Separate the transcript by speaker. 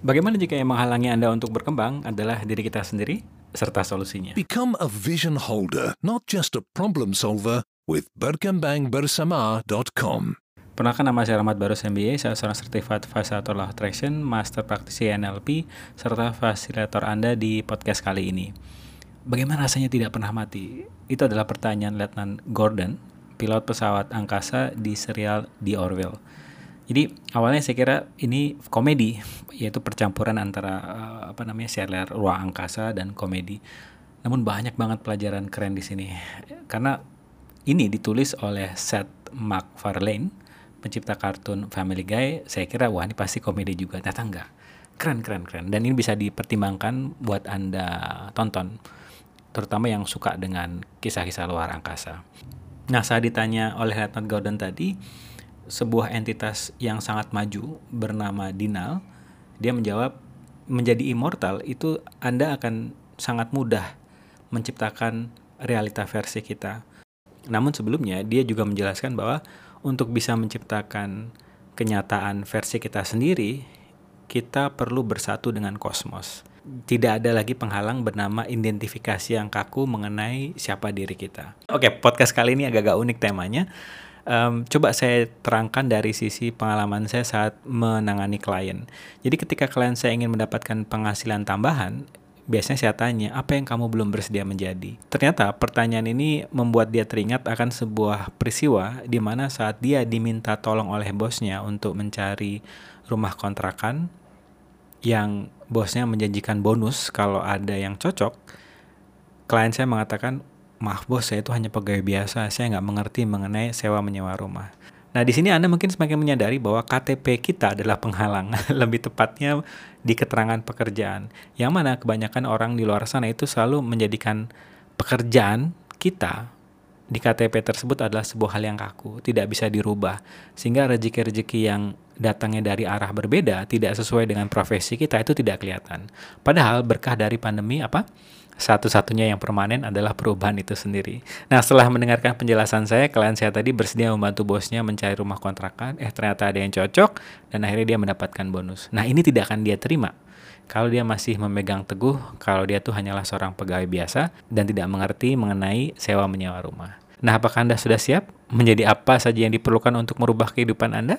Speaker 1: Bagaimana jika yang menghalangi Anda untuk berkembang adalah diri kita sendiri serta solusinya?
Speaker 2: Become a vision holder, not just a problem solver with berkembangbersama.com.
Speaker 1: Perkenalkan nama saya Rahmat Barus MBA, saya seorang Certified Facilitator Law Attraction, Master Praktisi NLP, serta fasilitator Anda di podcast kali ini. Bagaimana rasanya tidak pernah mati? Itu adalah pertanyaan Letnan Gordon, pilot pesawat angkasa di serial The Orville. Jadi awalnya saya kira ini komedi, yaitu percampuran antara uh, apa namanya serial ruang angkasa dan komedi. Namun banyak banget pelajaran keren di sini, karena ini ditulis oleh Seth MacFarlane, pencipta kartun Family Guy. Saya kira wah ini pasti komedi juga, ternyata enggak. Keren, keren, keren. Dan ini bisa dipertimbangkan buat anda tonton terutama yang suka dengan kisah-kisah luar angkasa. Nah, saat ditanya oleh Lieutenant Gordon tadi, sebuah entitas yang sangat maju bernama Dinal, dia menjawab, menjadi immortal itu Anda akan sangat mudah menciptakan realita versi kita. Namun sebelumnya dia juga menjelaskan bahwa untuk bisa menciptakan kenyataan versi kita sendiri, kita perlu bersatu dengan kosmos tidak ada lagi penghalang bernama identifikasi yang kaku mengenai siapa diri kita. Oke, podcast kali ini agak-agak unik temanya. Um, coba saya terangkan dari sisi pengalaman saya saat menangani klien. Jadi ketika klien saya ingin mendapatkan penghasilan tambahan, biasanya saya tanya, apa yang kamu belum bersedia menjadi? Ternyata pertanyaan ini membuat dia teringat akan sebuah peristiwa di mana saat dia diminta tolong oleh bosnya untuk mencari rumah kontrakan yang bosnya menjanjikan bonus kalau ada yang cocok, klien saya mengatakan, maaf bos, saya itu hanya pegawai biasa, saya nggak mengerti mengenai sewa menyewa rumah. Nah di sini Anda mungkin semakin menyadari bahwa KTP kita adalah penghalang, lebih tepatnya di keterangan pekerjaan, yang mana kebanyakan orang di luar sana itu selalu menjadikan pekerjaan kita di KTP tersebut adalah sebuah hal yang kaku, tidak bisa dirubah, sehingga rezeki-rezeki yang datangnya dari arah berbeda, tidak sesuai dengan profesi kita itu tidak kelihatan. Padahal berkah dari pandemi apa? Satu-satunya yang permanen adalah perubahan itu sendiri. Nah, setelah mendengarkan penjelasan saya, klien saya tadi bersedia membantu bosnya mencari rumah kontrakan. Eh, ternyata ada yang cocok, dan akhirnya dia mendapatkan bonus. Nah, ini tidak akan dia terima kalau dia masih memegang teguh kalau dia tuh hanyalah seorang pegawai biasa dan tidak mengerti mengenai sewa menyewa rumah. Nah, apakah Anda sudah siap menjadi apa saja yang diperlukan untuk merubah kehidupan Anda?